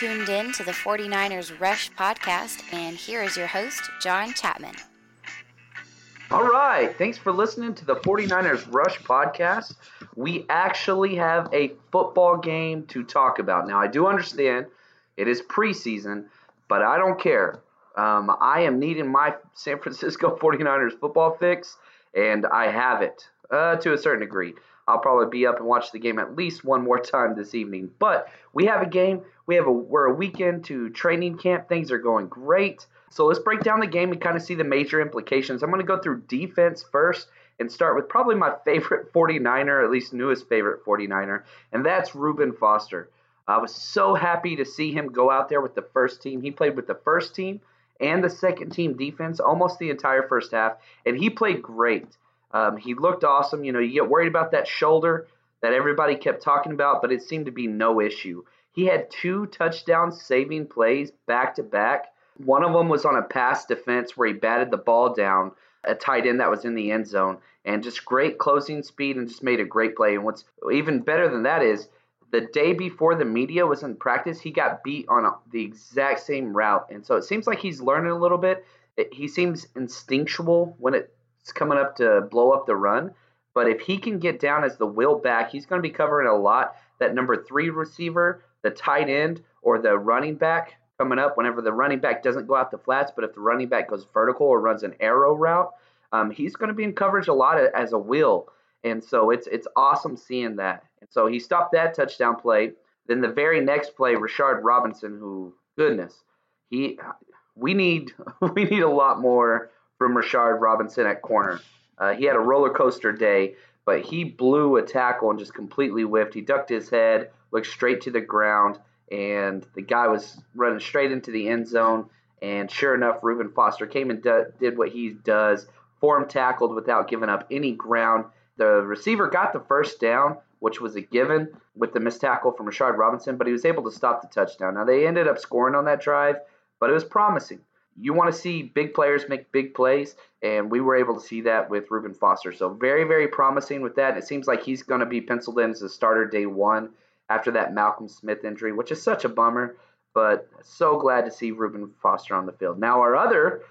Tuned in to the 49ers Rush podcast, and here is your host, John Chapman. All right. Thanks for listening to the 49ers Rush podcast. We actually have a football game to talk about. Now, I do understand it is preseason, but I don't care. Um, I am needing my San Francisco 49ers football fix, and I have it uh, to a certain degree. I'll probably be up and watch the game at least one more time this evening. But we have a game. We have a we're a weekend to training camp. Things are going great. So let's break down the game and kind of see the major implications. I'm going to go through defense first and start with probably my favorite 49er, at least newest favorite 49er, and that's Reuben Foster. I was so happy to see him go out there with the first team. He played with the first team and the second team defense almost the entire first half, and he played great. Um, he looked awesome. You know, you get worried about that shoulder that everybody kept talking about, but it seemed to be no issue. He had two touchdown saving plays back to back. One of them was on a pass defense where he batted the ball down, a tight end that was in the end zone, and just great closing speed and just made a great play. And what's even better than that is the day before the media was in practice, he got beat on the exact same route. And so it seems like he's learning a little bit. It, he seems instinctual when it coming up to blow up the run. But if he can get down as the will back, he's going to be covering a lot. That number three receiver, the tight end, or the running back coming up whenever the running back doesn't go out the flats, but if the running back goes vertical or runs an arrow route, um, he's going to be in coverage a lot as a will. And so it's it's awesome seeing that. And so he stopped that touchdown play. Then the very next play, Rashard Robinson, who goodness, he we need we need a lot more from Rashard Robinson at corner. Uh, he had a roller coaster day, but he blew a tackle and just completely whiffed. He ducked his head, looked straight to the ground, and the guy was running straight into the end zone. And sure enough, Reuben Foster came and d- did what he does, form tackled without giving up any ground. The receiver got the first down, which was a given with the missed tackle from Rashard Robinson, but he was able to stop the touchdown. Now, they ended up scoring on that drive, but it was promising you want to see big players make big plays, and we were able to see that with Reuben Foster. So very, very promising with that. It seems like he's going to be penciled in as a starter day one after that Malcolm Smith injury, which is such a bummer. But so glad to see Reuben Foster on the field. Now our other,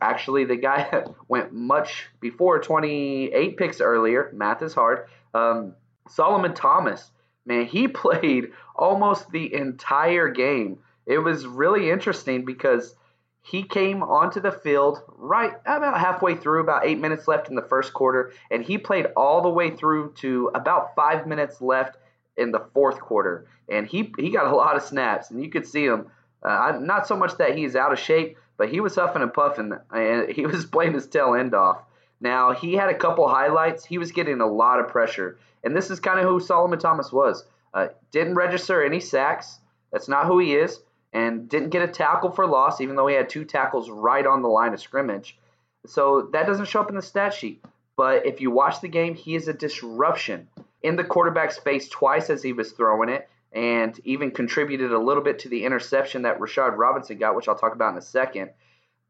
actually the guy went much before 28 picks earlier. Math is hard. Um, Solomon Thomas, man, he played almost the entire game. It was really interesting because he came onto the field right about halfway through, about eight minutes left in the first quarter, and he played all the way through to about five minutes left in the fourth quarter. And he he got a lot of snaps, and you could see him. Uh, not so much that he's out of shape, but he was huffing and puffing, and he was playing his tail end off. Now he had a couple highlights. He was getting a lot of pressure, and this is kind of who Solomon Thomas was. Uh, didn't register any sacks. That's not who he is and didn't get a tackle for loss, even though he had two tackles right on the line of scrimmage. So that doesn't show up in the stat sheet. But if you watch the game, he is a disruption in the quarterback's face twice as he was throwing it, and even contributed a little bit to the interception that Rashard Robinson got, which I'll talk about in a second.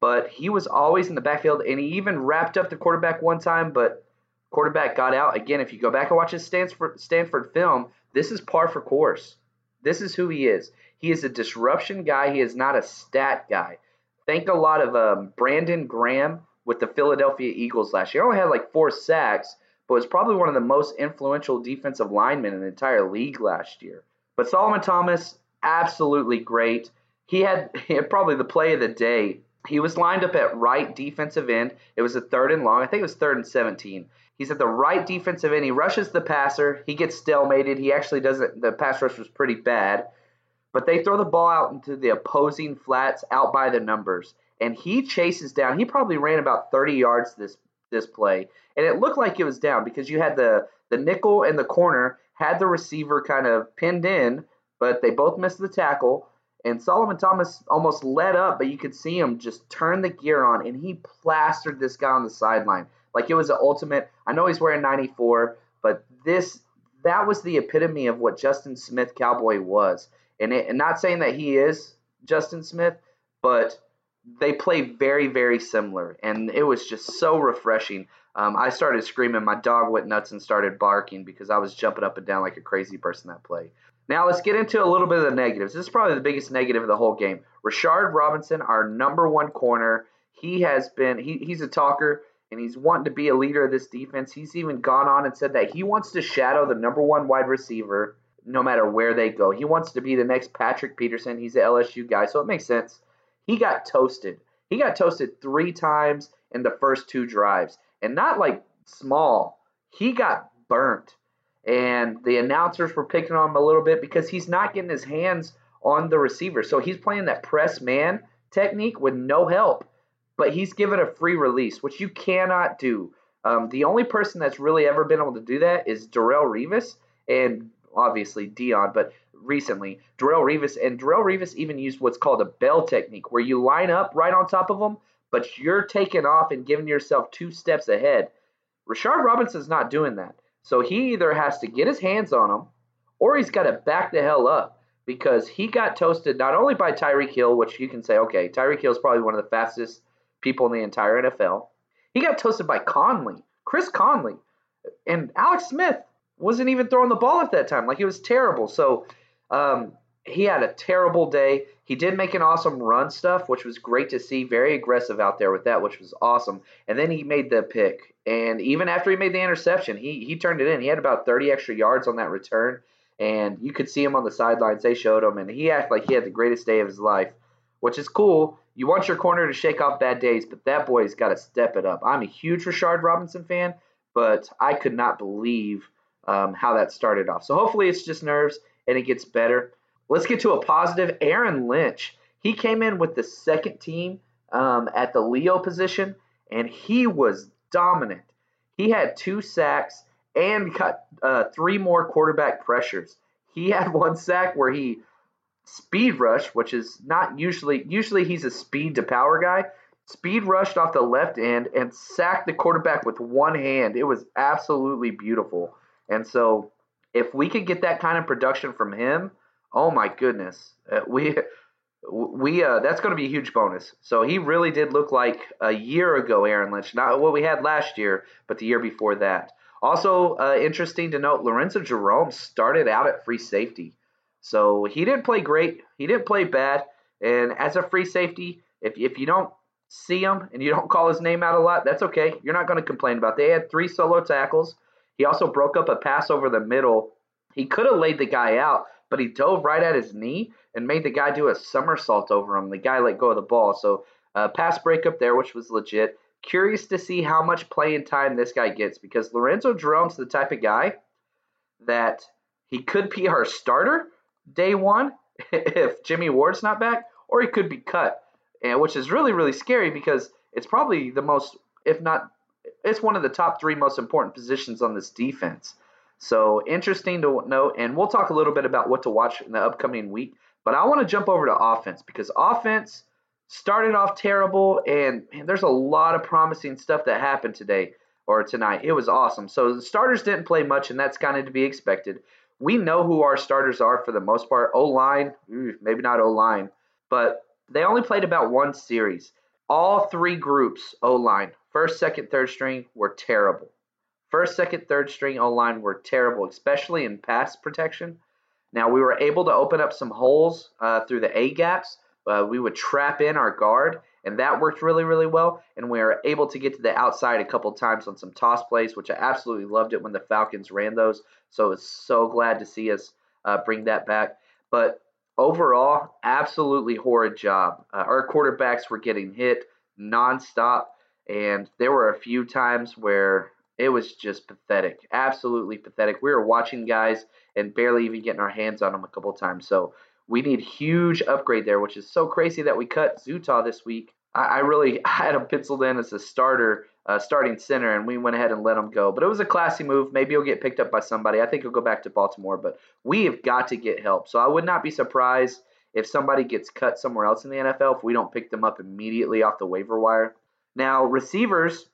But he was always in the backfield, and he even wrapped up the quarterback one time, but quarterback got out. Again, if you go back and watch his Stanford, Stanford film, this is par for course. This is who he is. He is a disruption guy. He is not a stat guy. Think a lot of um, Brandon Graham with the Philadelphia Eagles last year. Only had like four sacks, but was probably one of the most influential defensive linemen in the entire league last year. But Solomon Thomas, absolutely great. He had, he had probably the play of the day. He was lined up at right defensive end. It was a third and long. I think it was third and 17. He's at the right defensive end. He rushes the passer. He gets stalemated. He actually doesn't. The pass rush was pretty bad. But they throw the ball out into the opposing flats out by the numbers. And he chases down. He probably ran about 30 yards this this play. And it looked like it was down because you had the, the nickel and the corner had the receiver kind of pinned in, but they both missed the tackle. And Solomon Thomas almost let up, but you could see him just turn the gear on, and he plastered this guy on the sideline like it was the ultimate. I know he's wearing 94, but this that was the epitome of what Justin Smith Cowboy was. And, it, and not saying that he is Justin Smith, but they play very, very similar. And it was just so refreshing. Um, I started screaming. My dog went nuts and started barking because I was jumping up and down like a crazy person that play. Now let's get into a little bit of the negatives. This is probably the biggest negative of the whole game. Rashard Robinson, our number one corner, he has been he, he's a talker and he's wanting to be a leader of this defense. He's even gone on and said that he wants to shadow the number one wide receiver no matter where they go. He wants to be the next Patrick Peterson. He's an LSU guy, so it makes sense. He got toasted. He got toasted three times in the first two drives, and not like small. He got burnt, and the announcers were picking on him a little bit because he's not getting his hands on the receiver. So he's playing that press man technique with no help but he's given a free release, which you cannot do. Um, the only person that's really ever been able to do that is Darrelle Revis and obviously Deion, but recently Darrelle Revis and Darrelle Revis even used what's called a bail technique, where you line up right on top of them, but you're taking off and giving yourself two steps ahead. Rashard Robinson's not doing that, so he either has to get his hands on them, or he's got to back the hell up because he got toasted not only by Tyreek Hill, which you can say, okay, Tyreek Hill is probably one of the fastest people in the entire NFL. He got toasted by Conley, Chris Conley, and Alex Smith wasn't even throwing the ball at that time. Like it was terrible. So um, he had a terrible day. He did make an awesome run stuff, which was great to see. Very aggressive out there with that, which was awesome. And then he made the pick. And even after he made the interception, he he turned it in. He had about 30 extra yards on that return. And you could see him on the sidelines. They showed him, and he acted like he had the greatest day of his life, which is cool you want your corner to shake off bad days, but that boy's got to step it up. I'm a huge Rashard Robinson fan, but I could not believe um, how that started off. So hopefully it's just nerves and it gets better. Let's get to a positive. Aaron Lynch. He came in with the second team um, at the Leo position, and he was dominant. He had two sacks and cut uh, three more quarterback pressures. He had one sack where he speed rush, which is not usually usually he's a speed to power guy. Speed rushed off the left end and sacked the quarterback with one hand. It was absolutely beautiful. And so, if we could get that kind of production from him, oh my goodness, uh, we we uh, that's going to be a huge bonus. So he really did look like a year ago, Aaron Lynch, not what we had last year, but the year before that. Also, uh, interesting to note, Lorenzo Jerome started out at free safety. So he didn't play great. He didn't play bad. And as a free safety, if, if you don't see him and you don't call his name out a lot, that's okay. You're not going to complain about. It. They had three solo tackles. He also broke up a pass over the middle. He could have laid the guy out, but he dove right at his knee and made the guy do a somersault over him. The guy let go of the ball. So uh, pass breakup there, which was legit. Curious to see how much playing time this guy gets because Lorenzo Jerome's the type of guy that he could be our starter day one if Jimmy Ward's not back, or he could be cut, and which is really really scary because it's probably the most, if not, it's one of the top three most important positions on this defense. So interesting to note, and we'll talk a little bit about what to watch in the upcoming week. But I want to jump over to offense because offense started off terrible, and man, there's a lot of promising stuff that happened today or tonight. It was awesome. So the starters didn't play much, and that's kind of to be expected we know who our starters are for the most part. O line, maybe not O line, but they only played about one series. All three groups, O line, first, second, third string, were terrible. First, second, third string O line were terrible, especially in pass protection. Now, we were able to open up some holes uh, through the A gaps. Uh, we would trap in our guard, and that worked really, really well. And we were able to get to the outside a couple times on some toss plays, which I absolutely loved it when the Falcons ran those. So it's so glad to see us uh, bring that back. But overall, absolutely horrid job. Uh, our quarterbacks were getting hit nonstop, and there were a few times where it was just pathetic, absolutely pathetic. We were watching guys and barely even getting our hands on them a couple times. So we need huge upgrade there, which is so crazy that we cut Zuttah this week. I, I really had him penciled in as a starter, uh, starting center, and we went ahead and let him go. But it was a classy move. Maybe he'll get picked up by somebody. I think he'll go back to Baltimore, but we have got to get help. So I would not be surprised if somebody gets cut somewhere else in the NFL if we don't pick them up immediately off the waiver wire. Now, receivers,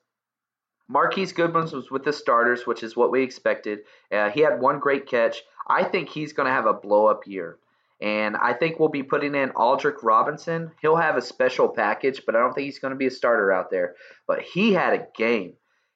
Marquise Goodwin was with the starters, which is what we expected. Uh, he had one great catch. I think he's going to have a blow up year. And I think we'll be putting in Aldrick Robinson. He'll have a special package, but I don't think he's going to be a starter out there. But he had a game.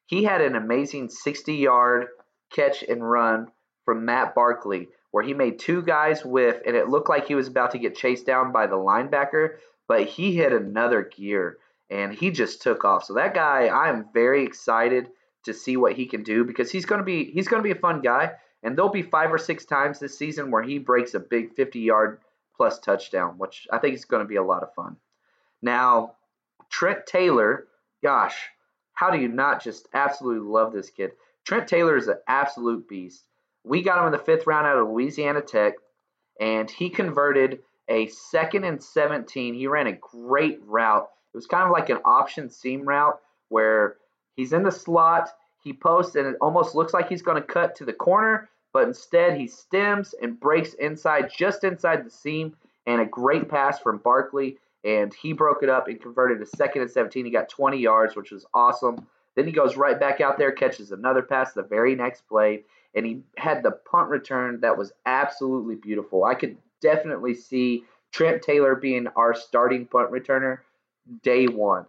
He had an amazing 60 yard catch and run from Matt Barkley where he made two guys whiff, and it looked like he was about to get chased down by the linebacker, but he hit another gear and he just took off. So that guy, I am very excited to see what he can do because he's going to be he's going to be a fun guy. And there'll be five or six times this season where he breaks a big 50 yard plus touchdown, which I think is going to be a lot of fun. Now, Trent Taylor, gosh, how do you not just absolutely love this kid? Trent Taylor is an absolute beast. We got him in the fifth round out of Louisiana Tech, and he converted a second and 17. He ran a great route. It was kind of like an option seam route where he's in the slot, he posts, and it almost looks like he's going to cut to the corner, but instead he stems and breaks inside, just inside the seam, and a great pass from Barkley. And he broke it up and converted a second and 17. He got 20 yards, which was awesome. Then he goes right back out there, catches another pass the very next play, and he had the punt return that was absolutely beautiful. I could definitely see Trent Taylor being our starting punt returner day one.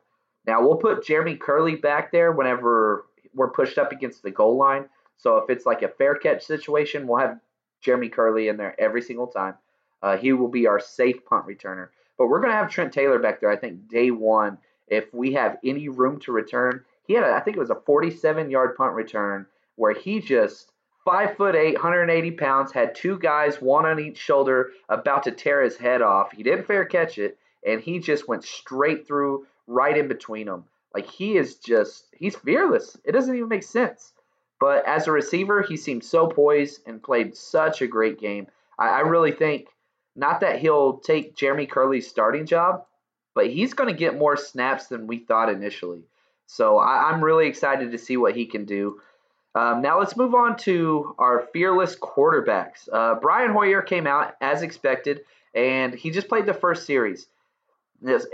Now we'll put Jeremy Kerley back there whenever we're pushed up against the goal line. So if it's like a fair catch situation, we'll have Jeremy Kerley in there every single time. Uh, he will be our safe punt returner. But we're going to have Trent Taylor back there, I think, day one. If we have any room to return, he had, a, I think it was a 47 yard punt return where he just five foot eight, 180 pounds, had two guys, one on each shoulder, about to tear his head off. He didn't fair catch it, and he just went straight through, right in between them. Like he is just, he's fearless. It doesn't even make sense. But as a receiver, he seemed so poised and played such a great game. I, I really think not that he'll take Jeremy Kerley's starting job, but he's going to get more snaps than we thought initially. So I, am really excited to see what he can do. Um, now let's move on to our fearless quarterbacks. Uh, Brian Hoyer came out as expected, and he just played the first series.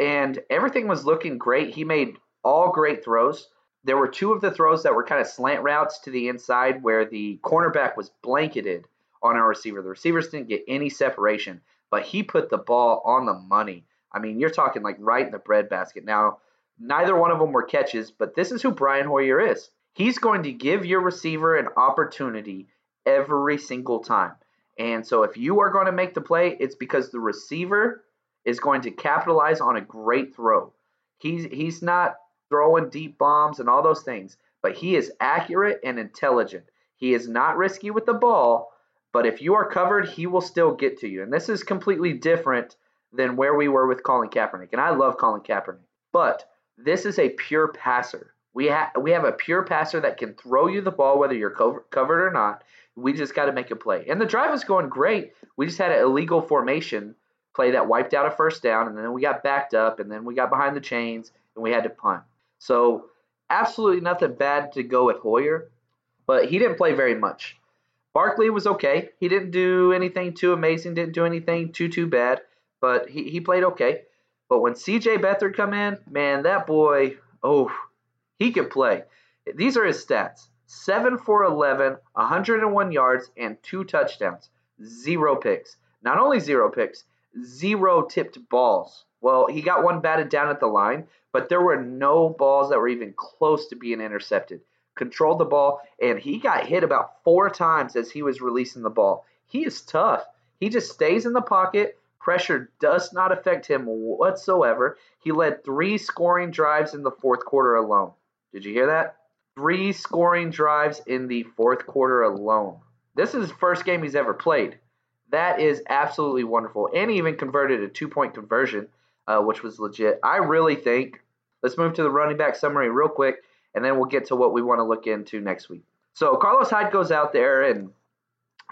And everything was looking great. He made all great throws. There were two of the throws that were kind of slant routes to the inside where the cornerback was blanketed on our receiver. The receivers didn't get any separation, but he put the ball on the money. I mean, you're talking like right in the breadbasket. Now, neither one of them were catches, but this is who Brian Hoyer is. He's going to give your receiver an opportunity every single time. And so if you are going to make the play, it's because the receiver is going to capitalize on a great throw. He's he's not throwing deep bombs and all those things, but he is accurate and intelligent. He is not risky with the ball, but if you are covered, he will still get to you. And this is completely different than where we were with Colin Kaepernick. And I love Colin Kaepernick, but this is a pure passer. We have we have a pure passer that can throw you the ball whether you're cover- covered or not. We just got to make a play. And the drive was going great. We just had an illegal formation play that wiped out a first down, and then we got backed up, and then we got behind the chains, and we had to punt. So absolutely nothing bad to go with Hoyer, but he didn't play very much. Barkley was okay. He didn't do anything too amazing, didn't do anything too too bad, but he, he played okay. But when CJ Beathard come in, man, that boy, oh, he could play. These are his stats. 7 for 11, 101 yards, and two touchdowns. Zero picks. Not only zero picks, zero tipped balls. Well, he got one batted down at the line, but there were no balls that were even close to being intercepted. Controlled the ball, and he got hit about four times as he was releasing the ball. He is tough. He just stays in the pocket, Pressure does not affect him whatsoever. He led three scoring drives in the fourth quarter alone. Did you hear that? Three scoring drives in the fourth quarter alone. This is his first game he's ever played. That is absolutely wonderful. And he even converted a two point conversion, uh, which was legit. I really think. Let's move to the running back summary real quick, and then we'll get to what we want to look into next week. So Carlos Hyde goes out there and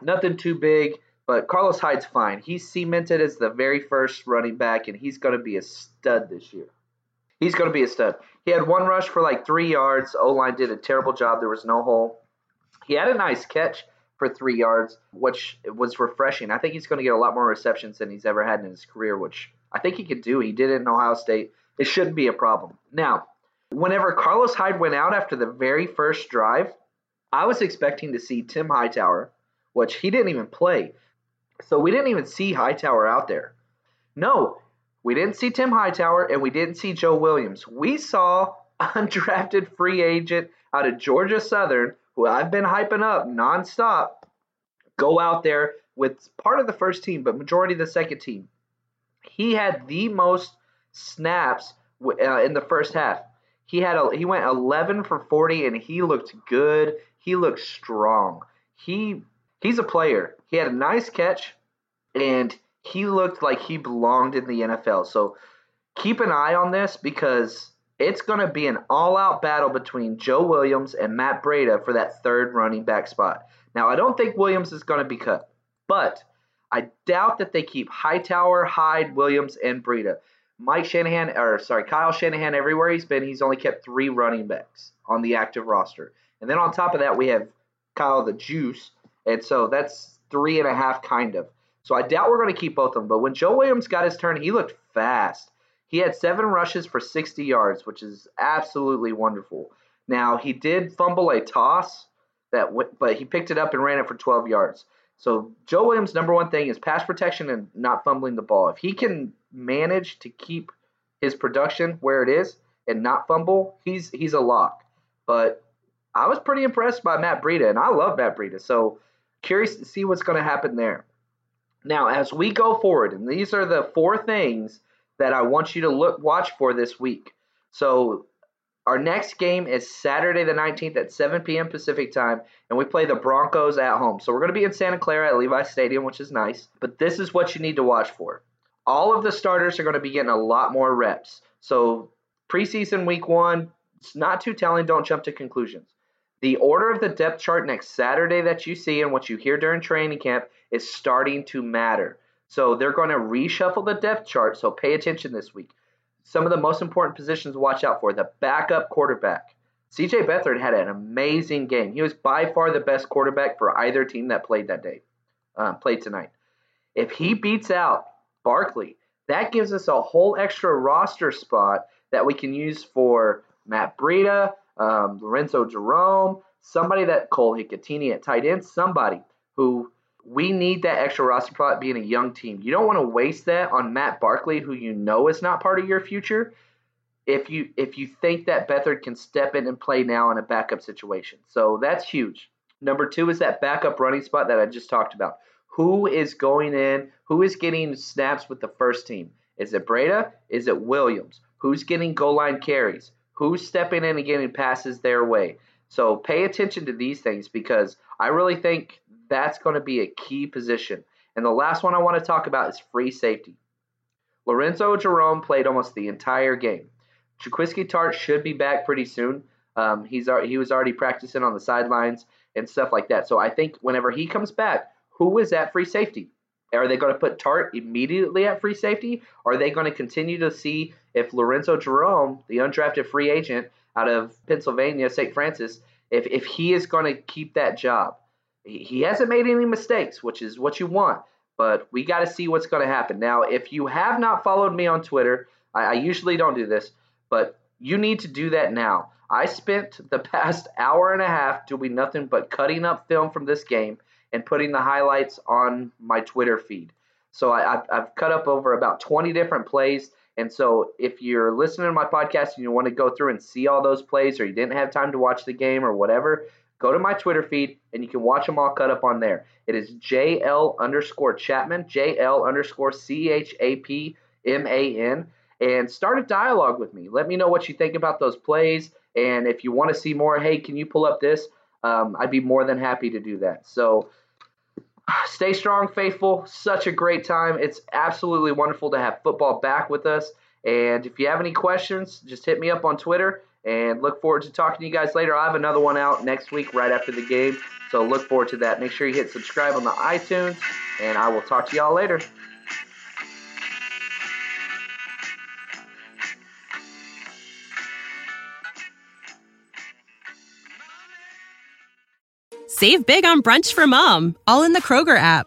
nothing too big. But Carlos Hyde's fine. He's cemented as the very first running back, and he's going to be a stud this year. He's going to be a stud. He had one rush for like three yards. O line did a terrible job. There was no hole. He had a nice catch for three yards, which was refreshing. I think he's going to get a lot more receptions than he's ever had in his career, which I think he could do. He did it in Ohio State. It shouldn't be a problem. Now, whenever Carlos Hyde went out after the very first drive, I was expecting to see Tim Hightower, which he didn't even play. So we didn't even see Hightower out there. No, we didn't see Tim Hightower and we didn't see Joe Williams. We saw undrafted free agent out of Georgia Southern, who I've been hyping up nonstop, go out there with part of the first team, but majority of the second team. He had the most snaps uh, in the first half. He had a, he went 11 for 40 and he looked good. He looked strong. He he's a player. He had a nice catch, and he looked like he belonged in the NFL. So keep an eye on this because it's going to be an all out battle between Joe Williams and Matt Breida for that third running back spot. Now, I don't think Williams is going to be cut, but I doubt that they keep Hightower, Hyde, Williams, and Breida. Mike Shanahan, or sorry, Kyle Shanahan, everywhere he's been, he's only kept three running backs on the active roster. And then on top of that, we have Kyle the Juice. And so that's three and a half, kind of. So I doubt we're going to keep both of them. But when Joe Williams got his turn, he looked fast. He had seven rushes for 60 yards, which is absolutely wonderful. Now he did fumble a toss that, went, but he picked it up and ran it for 12 yards. So Joe Williams' number one thing is pass protection and not fumbling the ball. If he can manage to keep his production where it is and not fumble, he's he's a lock. But I was pretty impressed by Matt Breida, and I love Matt Breida. So Curious to see what's going to happen there. Now, as we go forward, and these are the four things that I want you to look watch for this week. So our next game is Saturday the 19th at 7 p.m. Pacific time, and we play the Broncos at home. So we're going to be in Santa Clara at Levi Stadium, which is nice. But this is what you need to watch for. All of the starters are going to be getting a lot more reps. So preseason week one, it's not too telling. Don't jump to conclusions. The order of the depth chart next Saturday that you see and what you hear during training camp is starting to matter. So they're going to reshuffle the depth chart, so pay attention this week. Some of the most important positions to watch out for the backup quarterback. CJ Beathard had an amazing game. He was by far the best quarterback for either team that played that day, uh, played tonight. If he beats out Barkley, that gives us a whole extra roster spot that we can use for Matt Breida, um, Lorenzo Jerome, somebody that Cole Hikutini at tight end, somebody who we need that extra roster spot being a young team. You don't want to waste that on Matt Barkley, who you know is not part of your future. If you if you think that Beathard can step in and play now in a backup situation, so that's huge. Number two is that backup running spot that I just talked about. Who is going in? Who is getting snaps with the first team? Is it Breida? Is it Williams? Who's getting goal line carries? who's stepping in and getting passes their way. So pay attention to these things because I really think that's going to be a key position. And the last one I want to talk about is free safety. Lorenzo Jerome played almost the entire game. Jaquiski Tartt should be back pretty soon. Um, he's he was already practicing on the sidelines and stuff like that. So I think whenever he comes back, who is at free safety? Are they going to put Tartt immediately at free safety? Are they going to continue to see if Lorenzo Jerome, the undrafted free agent out of Pennsylvania, St. Francis, if, if he is going to keep that job? He hasn't made any mistakes, which is what you want, but we got to see what's going to happen. Now, if you have not followed me on Twitter, I, I usually don't do this, but you need to do that now. I spent the past hour and a half doing nothing but cutting up film from this game and putting the highlights on my Twitter feed. So I, have cut up over about 20 different plays. And so if you're listening to my podcast and you want to go through and see all those plays or you didn't have time to watch the game or whatever, Go to my Twitter feed and you can watch them all cut up on there. It is JL underscore Chapman, JL underscore C H A P M A N, and start a dialogue with me. Let me know what you think about those plays. And if you want to see more, hey, can you pull up this? Um, I'd be more than happy to do that. So stay strong, faithful. Such a great time. It's absolutely wonderful to have football back with us. And if you have any questions, just hit me up on Twitter and look forward to talking to you guys later. I have another one out next week right after the game. So look forward to that. Make sure you hit subscribe on the iTunes, and I will talk to y'all later. Save big on brunch for mom, all in the Kroger app.